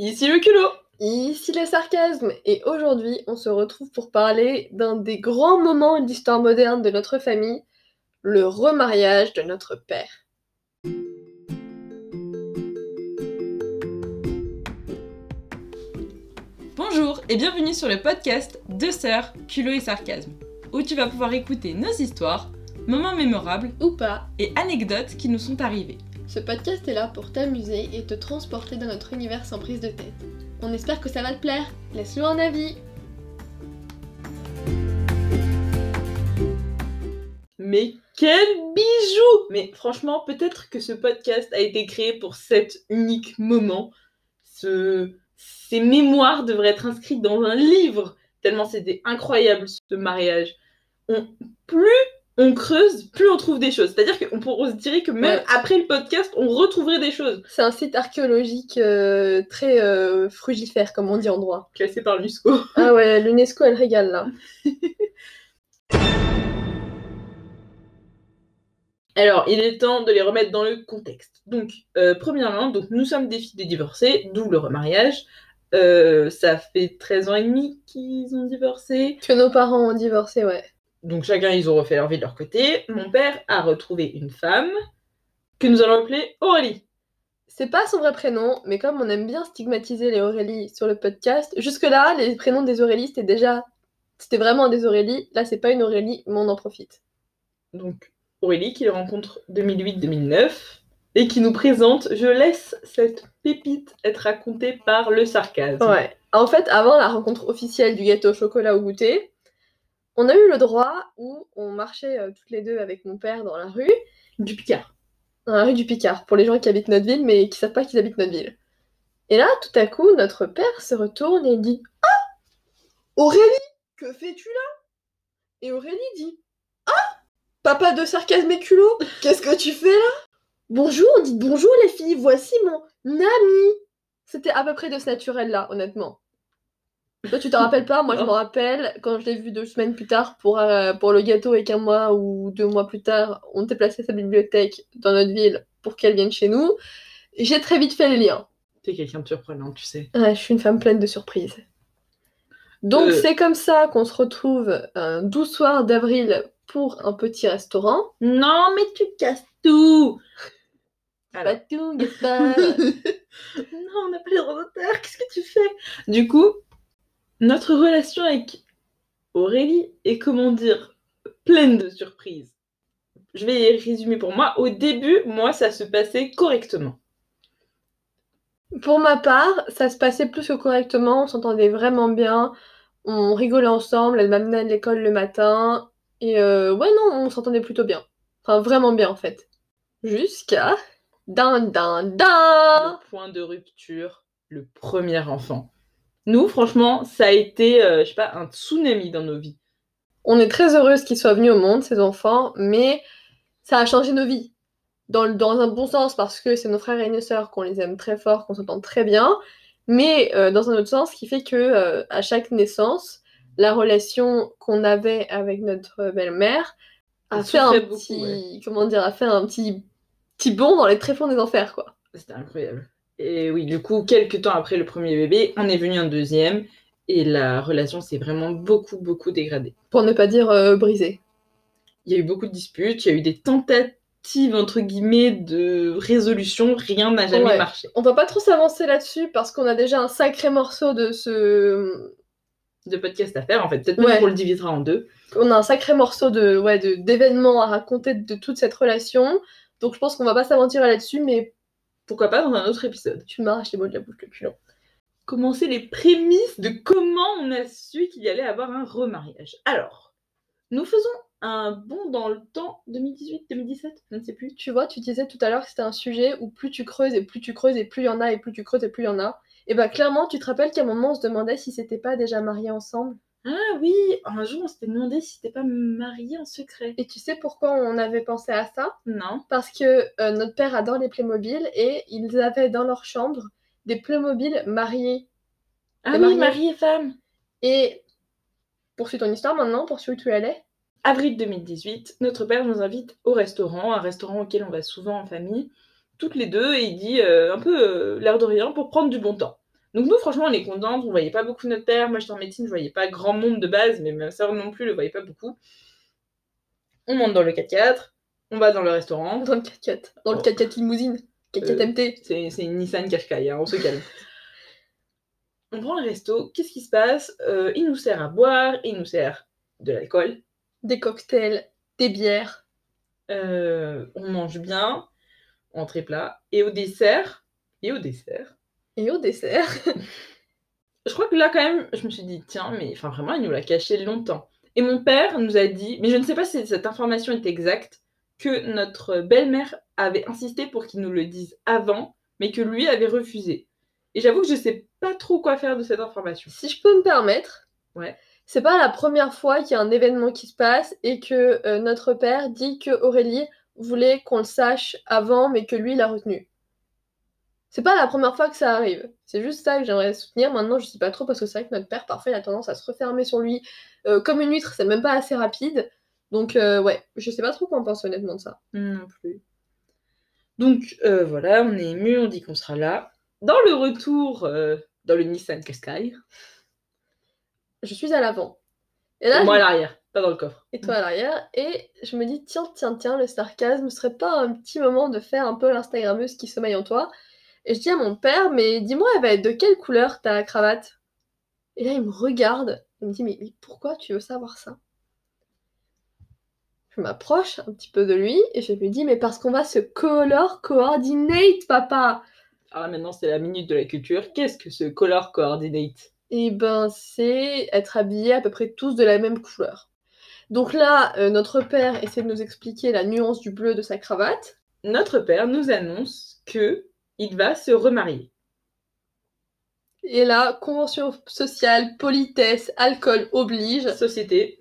Ici le culot Ici le sarcasme et aujourd'hui on se retrouve pour parler d'un des grands moments de l'histoire moderne de notre famille, le remariage de notre père. Bonjour et bienvenue sur le podcast Deux sœurs, culot et sarcasme, où tu vas pouvoir écouter nos histoires, moments mémorables Ou pas, et anecdotes qui nous sont arrivées. Ce podcast est là pour t'amuser et te transporter dans notre univers sans prise de tête. On espère que ça va te plaire, laisse-le un avis Mais quel bijou Mais franchement, peut-être que ce podcast a été créé pour cet unique moment. Ce... Ces mémoires devraient être inscrites dans un livre, tellement c'était incroyable ce mariage. On... Plus on creuse, plus on trouve des choses. C'est-à-dire qu'on on se dirait que même Ouais. après le podcast, on retrouverait des choses. C'est un site archéologique euh, très euh, frugifère comme on dit en droit. Classées par l'UNESCO. Ah ouais, l'UNESCO elle régale là. Alors, il est temps de les remettre dans le contexte. Donc, euh, premièrement, donc, nous sommes des filles de divorcés, d'où le remariage. Ça fait 13 ans et demi qu'ils ont divorcé. Que nos parents ont divorcé, ouais. Donc, chacun, ils ont refait leur vie de leur côté. Mon père a retrouvé une femme que nous allons appeler Aurélie. C'est pas son vrai prénom, mais comme on aime bien stigmatiser les Aurélie sur le podcast, jusque-là, les prénoms des Aurélie, c'était déjà. C'était vraiment des Aurélie. Là, c'est pas une Aurélie, mais on en profite. Donc, Aurélie qui le rencontre 2008-2009 et qui nous présente, je laisse cette pépite être racontée par le sarcasme. Ouais. En fait, avant la rencontre officielle du gâteau au chocolat au goûter, on a eu le droit où on marchait euh, toutes les deux avec mon père dans la rue, Du Picard. dans la rue du Picard, pour les gens qui habitent notre ville, mais qui savent pas qu'ils habitent notre ville. Et là, tout à coup, notre père se retourne et dit Ah Aurélie, que fais-tu là? Et Aurélie dit Ah Papa de sarcasme et culot, qu'est-ce que tu fais là? Bonjour, dites bonjour les filles, voici mon ami C'était à peu près de ce naturel-là, honnêtement. Toi, tu te rappelles pas? Moi, je me rappelle quand je l'ai vu deux semaines plus tard pour, euh, pour le gâteau et qu'un mois ou deux mois plus tard, on était placé à sa bibliothèque dans notre ville pour qu'elle vienne chez nous. J'ai très vite fait le lien. T'es quelqu'un de surprenant, tu sais. Ouais, je suis une femme pleine de surprises. Donc, Euh. c'est comme ça qu'on se retrouve un doux soir d'avril pour un petit restaurant. Non, mais tu casses tout Pas tout, Gaspard Non, on n'a pas les droits d'auteur, qu'est-ce que tu fais? Du coup, notre relation avec Aurélie est, comment dire, pleine de surprises. Je vais résumer pour moi. Au début, moi, ça se passait correctement. Pour ma part, ça se passait plus que correctement, on s'entendait vraiment bien, on rigolait ensemble, elle m'amenait à l'école le matin, et euh, ouais, non, on s'entendait plutôt bien. Enfin, vraiment bien en fait. Jusqu'à. Dan, dan Le point de rupture, le premier enfant. Nous, franchement, ça a été, euh, je sais pas, un tsunami dans nos vies. On est très heureuse qu'ils soient venus au monde, ces enfants, mais ça a changé nos vies. Dans, le- dans un bon sens, parce que c'est nos frères et nos sœurs, qu'on les aime très fort, qu'on s'entend très bien, mais euh, dans un autre sens, qui fait que euh, à chaque naissance, la relation qu'on avait avec notre belle-mère a fait un beaucoup, petit, ouais. comment dire, a fait un petit, petit bond dans les tréfonds des enfers, quoi. C'était incroyable. Et oui, du coup, quelques temps après le premier bébé, on est venu un deuxième. Et la relation s'est vraiment beaucoup, beaucoup dégradée. Pour ne pas dire euh, brisé. Il y a eu beaucoup de disputes, il y a eu des tentatives, entre guillemets, de résolution. Rien n'a jamais Ouais. marché. On va pas trop s'avancer là-dessus parce qu'on a déjà un sacré morceau de ce, De podcast à faire, en fait. Peut-être même qu'on le divisera en deux. on a un sacré morceau de ouais de d'événements à raconter de toute cette relation. Donc je pense qu'on va pas s'aventurer là-dessus, mais Pourquoi pas dans un autre épisode. tu m'arraches les mots de la bouche le culot. Commencer les prémices de comment on a su qu'il y allait avoir un remariage. Alors, nous faisons un bond dans le temps 2018-2017, je ne sais plus. Tu vois, tu disais tout à l'heure que c'était un sujet où plus tu creuses et plus tu creuses et plus il y en a et plus tu creuses et plus il y en a. Et bah clairement, tu te rappelles qu'à un moment on se demandait si c'était pas déjà mariés ensemble? Ah oui, un jour on s'était demandé si c'était pas marié en secret. Et tu sais pourquoi on avait pensé à ça? Non. Parce que euh, notre père adore les Playmobil et ils avaient dans leur chambre des Playmobil mariés. Ah oui, mariée mari et femme. Et poursuis ton histoire maintenant, poursuis où tu allais? Avril 2018, notre père nous invite au restaurant, un restaurant auquel on va souvent en famille, toutes les deux, et il dit euh, un peu euh, l'air de rien pour prendre du bon temps. Donc nous, franchement, on est contents. On voyait pas beaucoup notre père. Moi, j'étais en médecine, je voyais pas grand monde de base, mais ma soeur non plus le voyait pas beaucoup. On monte dans le 4x4, on va dans le restaurant. Dans le 4x4. Dans le Oh. 4x4 limousine. 4x4 Euh, MT. C'est c'est une Nissan Qashqai, hein, on se calme. on prend le resto, qu'est-ce qui se passe? Euh, Il nous sert à boire, il nous sert de l'alcool. Des cocktails, des bières. Euh, on mange bien, entrée plat. Et au dessert, et au dessert, Et au dessert, je crois que là, quand même, je me suis dit, tiens, mais enfin, vraiment, il nous l'a caché longtemps. Et mon père nous a dit, mais je ne sais pas si cette information est exacte, que notre belle-mère avait insisté pour qu'il nous le dise avant, mais que lui avait refusé. Et j'avoue que je sais pas trop quoi faire de cette information. si je peux me permettre, Ouais. c'est pas la première fois qu'il y a un événement qui se passe et que euh, notre père dit que Aurélie voulait qu'on le sache avant, mais que lui l'a retenu. C'est pas la première fois que ça arrive. C'est juste ça que j'aimerais soutenir. Maintenant, je sais pas trop parce que c'est vrai que notre père, parfois, il a tendance à se refermer sur lui euh, comme une huître. C'est même pas assez rapide. Donc, euh, ouais, je sais pas trop quoi on pense honnêtement de ça. Non plus. Donc euh, voilà, on est ému, on dit qu'on sera là. Dans le retour, dans le Nissan Qashqai, Je suis à l'avant. Et là, moi à l'arrière, pas dans le coffre. et toi à l'arrière, et je me dis, tiens, tiens, tiens, le sarcasme serait pas un petit moment de faire un peu l'Instagrammeuse qui sommeille en toi. Et je dis à mon père, mais dis-moi, elle va être de quelle couleur ta cravate? Et là, il me regarde, il me dit, mais, mais pourquoi tu veux savoir ça? Je m'approche un petit peu de lui, et je lui dis, mais parce qu'on va se color coordinate, papa Alors là, maintenant, c'est la minute de la culture. Qu'est-ce que ce color coordinate? Et ben, c'est être habillés à peu près tous de la même couleur. Donc là, euh, notre père essaie de nous expliquer la nuance du bleu de sa cravate. Notre père nous annonce que il va se remarier. Et là, convention sociale, politesse, alcool oblige. Société,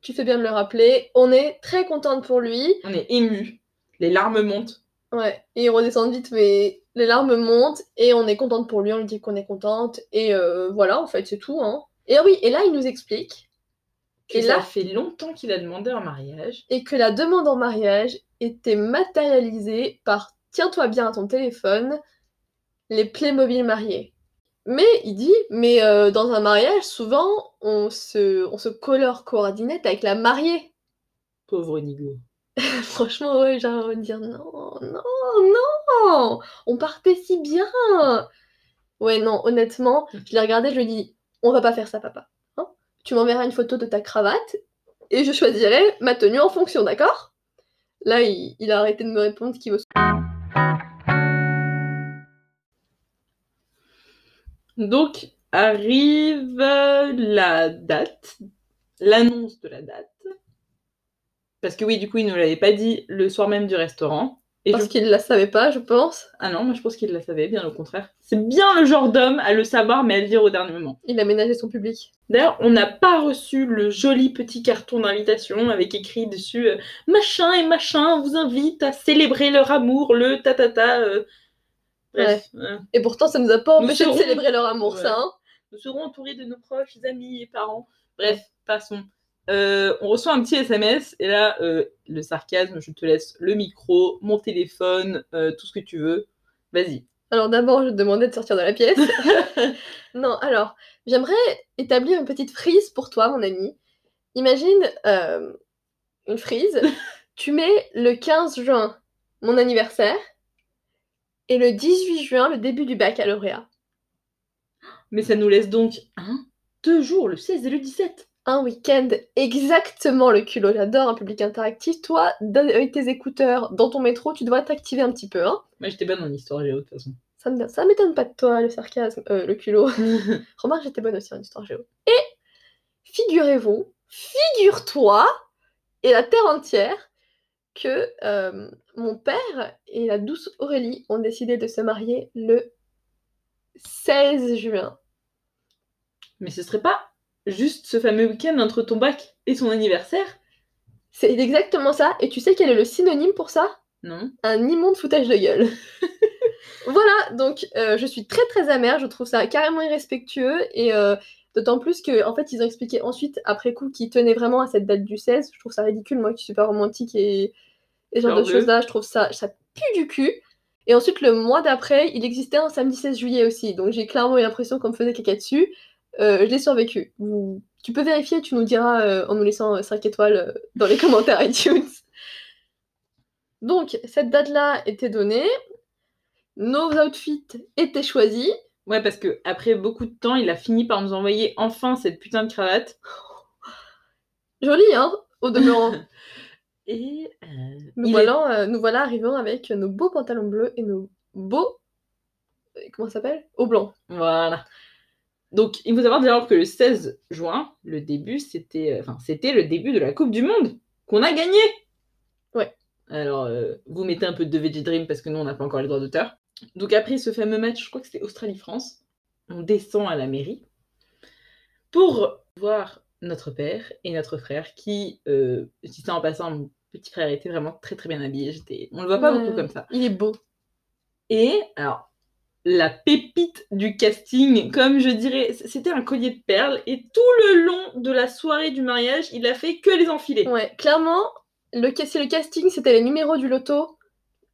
Tu fais bien de le rappeler. On est très contente pour lui. on est ému, les larmes montent. Ouais, et ils redescendent vite, mais les larmes montent. Et on est contente pour lui. On lui dit qu'on est contente. Et euh, voilà, en fait, c'est tout. Hein. Et ah oui, et là, il nous explique. Et ça là- fait longtemps qu'il a demandé en mariage. et que la demande en mariage était matérialisée par tiens-toi bien à ton téléphone, les Playmobil mariés. Mais il dit, mais euh, dans un mariage, souvent, on se, on se colore coordinate avec la mariée. Pauvre Nigo. Franchement, ouais, j'ai envie de dire non, non, non, on partait si bien. Ouais, non, honnêtement, je l'ai regardé, je lui ai dit, on va pas faire ça, papa. Hein tu m'enverras une photo de ta cravate et je choisirai ma tenue en fonction, d'accord? Là, il, il a arrêté de me répondre ce qu'il veut. Donc arrive la date, l'annonce de la date. Parce que oui, du coup, il ne l'avait pas dit le soir même du restaurant. Et Parce je- qu'il la savait pas, je pense. Ah non, moi je pense qu'il la savait, bien au contraire. C'est bien le genre d'homme à le savoir, mais à le dire au dernier moment. Il a ménagé son public. D'ailleurs, on n'a pas reçu le joli petit carton d'invitation avec écrit dessus euh, machin et machin vous invite à célébrer leur amour, le tatata. euh. Bref, euh, Et pourtant, ça nous a pas empêché serons- de célébrer leur amour, Ouais. ça, hein nous serons entourés de nos proches, amis et parents. Bref, passons. Euh, on reçoit un petit SMS et là, euh, le sarcasme, je te laisse le micro, mon téléphone, euh, tout ce que tu veux. Vas-y. Alors d'abord, je te demandais de sortir de la pièce. non, alors, j'aimerais établir une petite frise pour toi, mon ami. Imagine une frise. tu mets le 15 juin, mon anniversaire, et le 18 juin, le début du baccalauréat. Mais ça nous laisse donc un, deux jours, le 16 et le 17. Un week-end exactement le culot. J'adore un public interactif. Toi, avec tes écouteurs, dans ton métro, tu dois t'activer un petit peu, hein Moi, j'étais bonne en histoire géo, de toute façon. Ça me- ça m'étonne pas de toi, le sarcasme, euh, le culot. Remarque, j'étais bonne aussi en histoire géo. Et figurez-vous, figure-toi, et la terre entière, que euh, mon père et la douce Aurélie ont décidé de se marier le 16 juin. Mais ce serait pas juste ce fameux week-end entre ton bac et son anniversaire? C'est exactement ça. Et tu sais quel est le synonyme pour ça? Non Un immonde foutage de gueule. voilà, donc euh, je suis très très amère. Je trouve ça carrément irrespectueux et euh, d'autant plus que en fait ils ont expliqué ensuite après coup qu'ils tenaient vraiment à cette date du 16. Je trouve ça ridicule moi qui suis pas romantique et, et ce genre de bleue. choses là. Je trouve ça ça pue du cul. Et ensuite, le mois d'après, il existait un samedi 16 juillet aussi. Donc j'ai clairement eu l'impression qu'on me faisait caca dessus. Euh, je l'ai survécu. Vous- Tu peux vérifier, tu nous diras euh, en nous laissant 5 étoiles euh, dans les commentaires iTunes. Donc, cette date-là était donnée. Nos outfits étaient choisis. Ouais, parce que après beaucoup de temps, il a fini par nous envoyer enfin cette putain de cravate. Joli, hein Au demeurant. Et euh, Nous il voilà, euh, nous voilà arrivant avec nos beaux pantalons bleus et nos beaux. euh, Comment ça s'appelle? Au blanc. est- Voilà. Donc, il faut savoir d'ailleurs que le 16 juin, le début, c'était enfin, c'était le début de la Coupe du Monde qu'on a gagné. Ouais. Alors, euh, vous mettez un peu de Veggie Dream parce que nous, on n'a pas encore les droits d'auteur. Donc, après ce fameux match, je crois que c'était Australie-France, on descend à la mairie pour voir notre père et notre frère qui, euh, je dis ça en passant, petit frère était vraiment très très bien habillé. J'étais... On le voit pas Ouais, beaucoup comme ça. Il est beau. Et alors, la pépite du casting, comme je dirais, c'était un collier de perles. Et tout le long de la soirée du mariage, il a fait que les enfiler. Ouais, clairement, le, si le casting c'était les numéros du loto,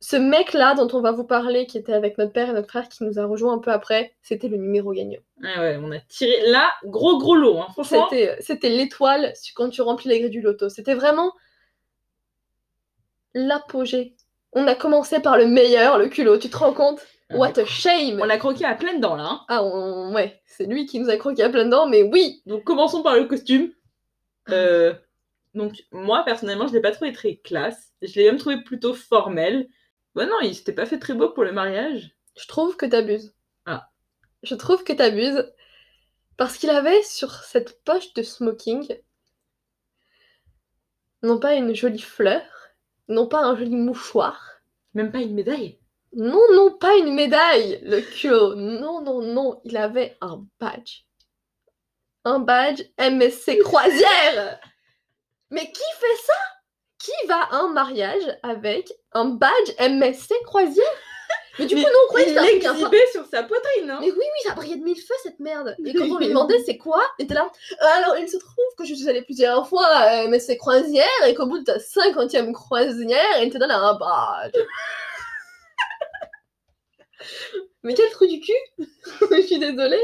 ce mec-là dont on va vous parler, qui était avec notre père et notre frère, qui nous a rejoint un peu après, c'était le numéro gagnant. Ouais, ouais, on a tiré là, gros gros lot. Hein. Franchement, C'était, c'était l'étoile quand tu remplis les grilles du loto. C'était vraiment l'apogée. On a commencé par le meilleur, le culot, tu te rends compte? On What a- a shame on l'a croqué à pleines dents là. hein. Ah, on- ouais, c'est lui qui nous a croqué à plein dents, mais oui Donc commençons par le costume. Euh, donc moi personnellement, je l'ai pas trouvé très classe. Je l'ai même trouvé plutôt formel. Bah non, il s'était pas fait très beau pour le mariage. Je trouve que t'abuses. Ah. Je trouve que t'abuses. Parce qu'il avait sur cette poche de smoking, non pas une jolie fleur, non pas un joli mouchoir, Même pas une médaille. non, non, pas une médaille, le culot, non, non, non, il avait un badge. Un badge MSC croisière. Mais qui fait ça? Qui va à un mariage avec un badge MSC croisière? Mais du coup, Mais non, on croyait que c'était un truc sur sa poitrine. Hein. Mais oui, oui, ça brillait de mille feux cette merde. Et quand on lui demandait c'est quoi, il était là. Euh, Alors, il se trouve que je suis allée plusieurs fois à MSC Croisière et qu'au bout de ta cinquantième croisière, il te donne un badge. mais quel trou du cul Je suis désolée.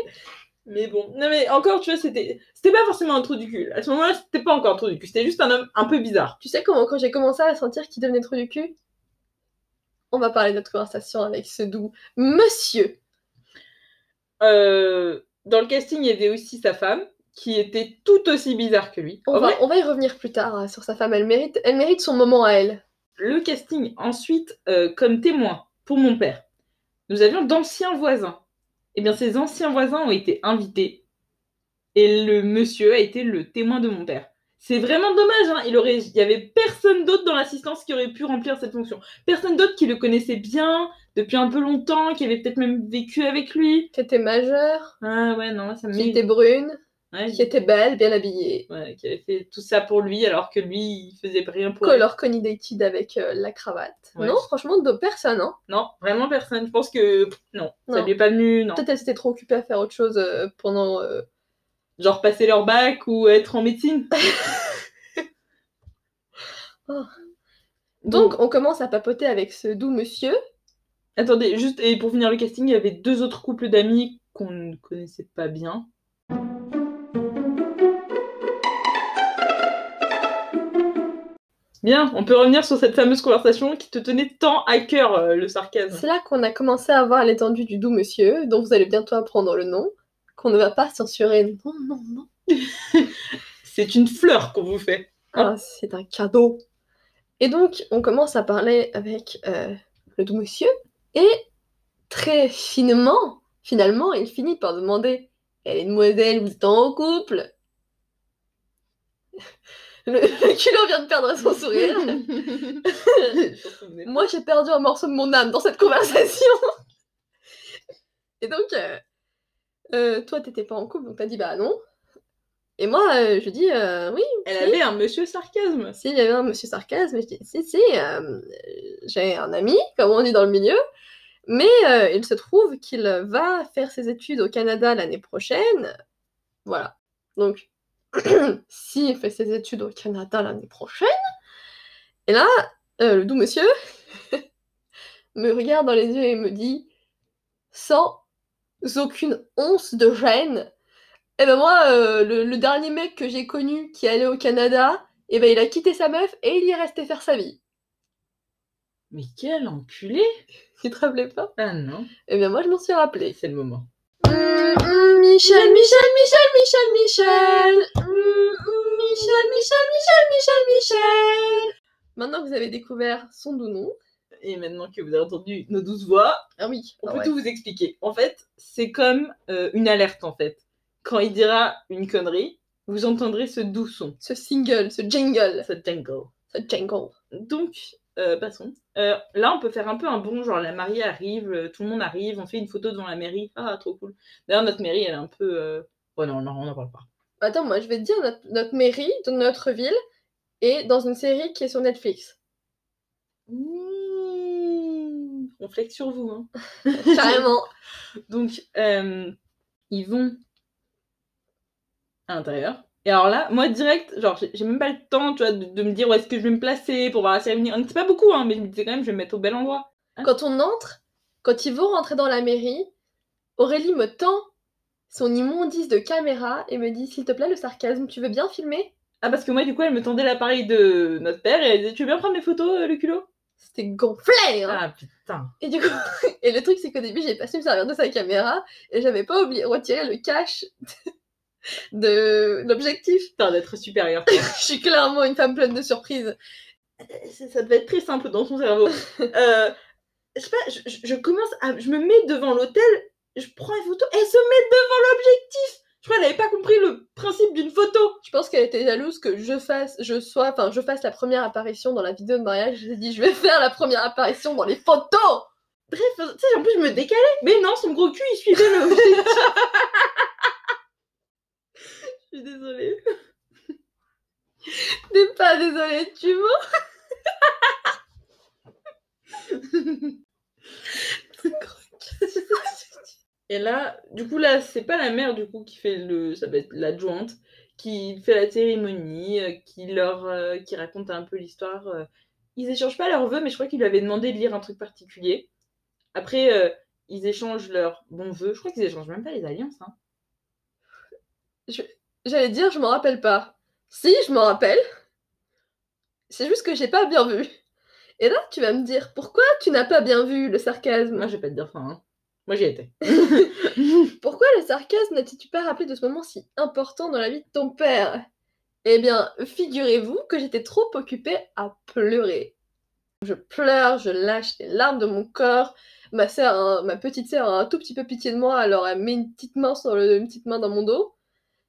Mais bon, non mais encore, tu vois, c'était c'était pas forcément un trou du cul. À ce moment-là, c'était pas encore un trou du cul. C'était juste un homme un peu bizarre. Tu sais comment, quand j'ai commencé à sentir qu'il devenait trou du cul On va parler de notre conversation avec ce doux monsieur. Euh, dans le casting, il y avait aussi sa femme, qui était tout aussi bizarre que lui. On, va, vrai, on va y revenir plus tard euh, sur sa femme. Elle mérite, elle mérite son moment à elle. le casting, ensuite, euh, comme témoin pour mon père, nous avions d'anciens voisins. Eh bien, ces anciens voisins ont été invités et le monsieur a été le témoin de mon père. C'est vraiment dommage, hein. il aurait, il y avait personne d'autre dans l'assistance qui aurait pu remplir cette fonction. Personne d'autre qui le connaissait bien depuis un peu longtemps, qui avait peut-être même vécu avec lui. Qui était majeure, Ah ouais, non, ça me qui était brune, Ouais, qui était belle, bien habillée. ouais, qui avait fait tout ça pour lui alors que lui, il faisait rien pour Color Conidated avec euh, la cravate. Ouais. Non, franchement, de personne. Hein. Non, vraiment personne. Je pense que pff, non, ça Non. lui est pas venu, non. Peut-être elle s'était trop occupée à faire autre chose euh, pendant. euh, Genre passer leur bac ou être en médecine. Donc, on commence à papoter avec ce doux monsieur. Attendez, juste, et pour finir le casting, il y avait deux autres couples d'amis qu'on ne connaissait pas bien. Bien, on peut revenir sur cette fameuse conversation qui te tenait tant à cœur, euh, le sarcasme. C'est là qu'on a commencé à voir l'étendue du doux monsieur, dont vous allez bientôt apprendre le nom, qu'on ne va pas censurer. Non, non, non. C'est une fleur qu'on vous fait. Ah, c'est un cadeau. Et donc, on commence à parler avec euh, le doux monsieur, et très finement, finalement, il finit par demander Eh, les demoiselles, vous êtes en couple? Le, le culot vient de perdre son sourire. Moi, j'ai perdu un morceau de mon âme dans cette conversation. Et donc, euh, euh, toi, t'étais pas en couple, donc t'as dit bah non. Et moi, euh, je dis euh, oui, Elle si. avait un monsieur sarcasme. Si, il y avait un monsieur sarcasme, je dis si, si, euh, j'ai un ami, comme on dit dans le milieu, mais il se trouve qu'il va faire ses études au Canada l'année prochaine. Voilà. Donc, s'il fait ses études au Canada l'année prochaine, et là, le doux monsieur me regarde dans les yeux et me dit, sans aucune once de gêne, eh ben moi, euh, le, le dernier mec que j'ai connu qui allait au Canada, eh ben il a quitté sa meuf et il y est resté faire sa vie. Mais quel enculé Tu te rappelais pas? Ah non, Eh bien moi je m'en suis rappelé. c'est le moment. Hum, hum, Michel, Michel, Michel, Michel, Michel. Hum, hum, Michel, Michel, Michel, Michel, Michel. Maintenant que vous avez découvert son doux nom. Et maintenant que vous avez entendu nos douze voix, Ah oui. on ah peut ouais. tout vous expliquer. En fait, c'est comme euh, une alerte en fait. Quand il dira une connerie, vous entendrez ce doux son, Ce single, ce jingle, ce jingle. ce jingle. Donc, euh, passons. Euh, là, on peut faire un peu un bon, genre la mariée arrive, tout le monde arrive, on fait une photo devant la mairie. Ah, trop cool. D'ailleurs, notre mairie, elle est un peu. Oh non, non, on n'en parle pas. Attends, moi je vais te dire notre, notre mairie de notre ville est dans une série qui est sur Netflix. Mmh, on flex sur vous, hein. Carrément. Donc, euh, ils vont à l'intérieur. Et alors là, moi, direct, genre, j'ai même pas le temps, tu vois, de, de me dire où est-ce que je vais me placer pour voir la cérémonie. On n'était pas beaucoup, hein, mais je me disais quand même, je vais me mettre au bel endroit. Quand on entre, quand ils vont rentrer dans la mairie, Aurélie me tend son immondice de caméra et me dit S'il te plaît, le sarcasme, tu veux bien filmer? Ah, parce que moi, du coup, elle me tendait l'appareil de notre père et elle disait Tu veux bien prendre mes photos, euh, le culot? C'était gonflé hein Ah, putain. Et du coup, et le truc c'est qu'au début j'ai pas su me servir de sa caméra et j'avais pas oublié retirer le cache de l'objectif. Putain, d'être supérieur. Je suis clairement une femme pleine de surprises. ça ça devait être très simple dans son cerveau. Euh, je sais pas, je- je commence à. Je me mets devant l'hôtel, je prends une photo, elle se met devant l'objectif Je crois qu'elle avait pas compris le principe d'une photo Je pense qu'elle était jalouse que je fasse, je sois, enfin je fasse la première apparition dans la vidéo de mariage. Je lui ai dit je vais faire la première apparition dans les photos. Bref, tu sais, en plus, je me décalais. Mais non, son gros cul, il suivait l'objectif. je suis désolée. T'es pas désolée, tu vois Et là, du coup, là, c'est pas la mère, du coup, qui fait le. Ça va être l'adjointe, qui fait la cérémonie, euh, qui leur. euh, qui raconte un peu l'histoire. euh. Ils échangent pas leurs vœux, mais je crois qu'il lui avait demandé de lire un truc particulier. Après, euh, ils échangent leurs bons vœux. Je crois qu'ils échangent même pas les alliances, hein. J'allais dire je m'en rappelle pas. Si, je m'en rappelle. C'est juste que j'ai pas bien vu. Et là, tu vas me dire pourquoi tu n'as pas bien vu le sarcasme? Moi, je vais pas te dire ça, hein. Moi, j'y étais. Pourquoi le sarcasme n'as-tu pas rappelé de ce moment si important dans la vie de ton père? Eh bien, figurez-vous que j'étais trop occupée à pleurer. Je pleure, je lâche les larmes de mon corps. Ma sœur, a un- ma petite sœur a un tout petit peu pitié de moi, alors elle met une petite main sur le, une petite main dans mon dos.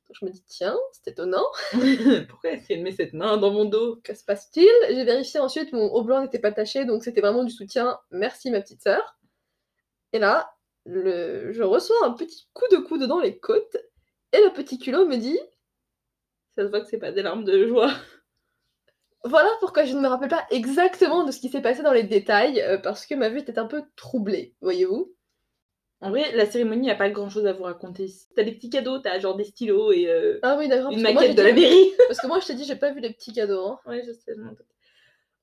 Donc je me dis tiens, c'est étonnant. Pourquoi est-ce qu'elle met cette main dans mon dos? Que se passe-t-il? J'ai vérifié ensuite, mon haut blanc n'était pas taché, donc c'était vraiment du soutien. Merci ma petite sœur. Et là, le... je reçois un petit coup de coude dans les côtes, et le petit culot me dit Ça se voit que c'est pas des larmes de joie. Voilà pourquoi je ne me rappelle pas exactement de ce qui s'est passé dans les détails, euh, parce que ma vue était un peu troublée, voyez-vous. En vrai, la cérémonie, y a pas grand chose à vous raconter. T'as des petits cadeaux, t'as genre des stylos et euh, Ah oui, une moi, maquette de la mairie. Parce que moi, je t'ai dit, j'ai pas vu les petits cadeaux. Hein. Ouais, je sais.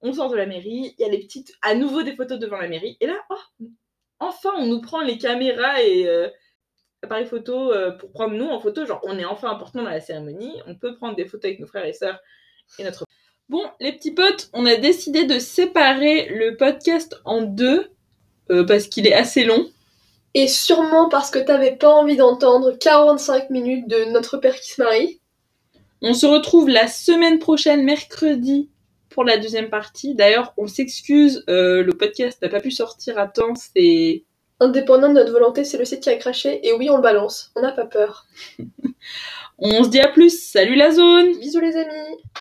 On sort de la mairie, il y a les petites, à nouveau des photos devant la mairie. Et là, oh, enfin, on nous prend les caméras et euh, appareils photo euh, pour prendre nous en photo. Genre, on est enfin important dans la cérémonie. On peut prendre des photos avec nos frères et sœurs et notre. Bon, les petits potes, on a décidé de séparer le podcast en deux euh, parce qu'il est assez long. Et sûrement parce que t'avais pas envie d'entendre 45 minutes de notre père qui se marie. On se retrouve la semaine prochaine, mercredi, pour la deuxième partie. D'ailleurs, on s'excuse, euh, le podcast n'a pas pu sortir à temps. C'est Indépendant de notre volonté, c'est le site qui a craché, et oui, on le balance. On n'a pas peur. On se dit à plus. Salut la zone Bisous les amis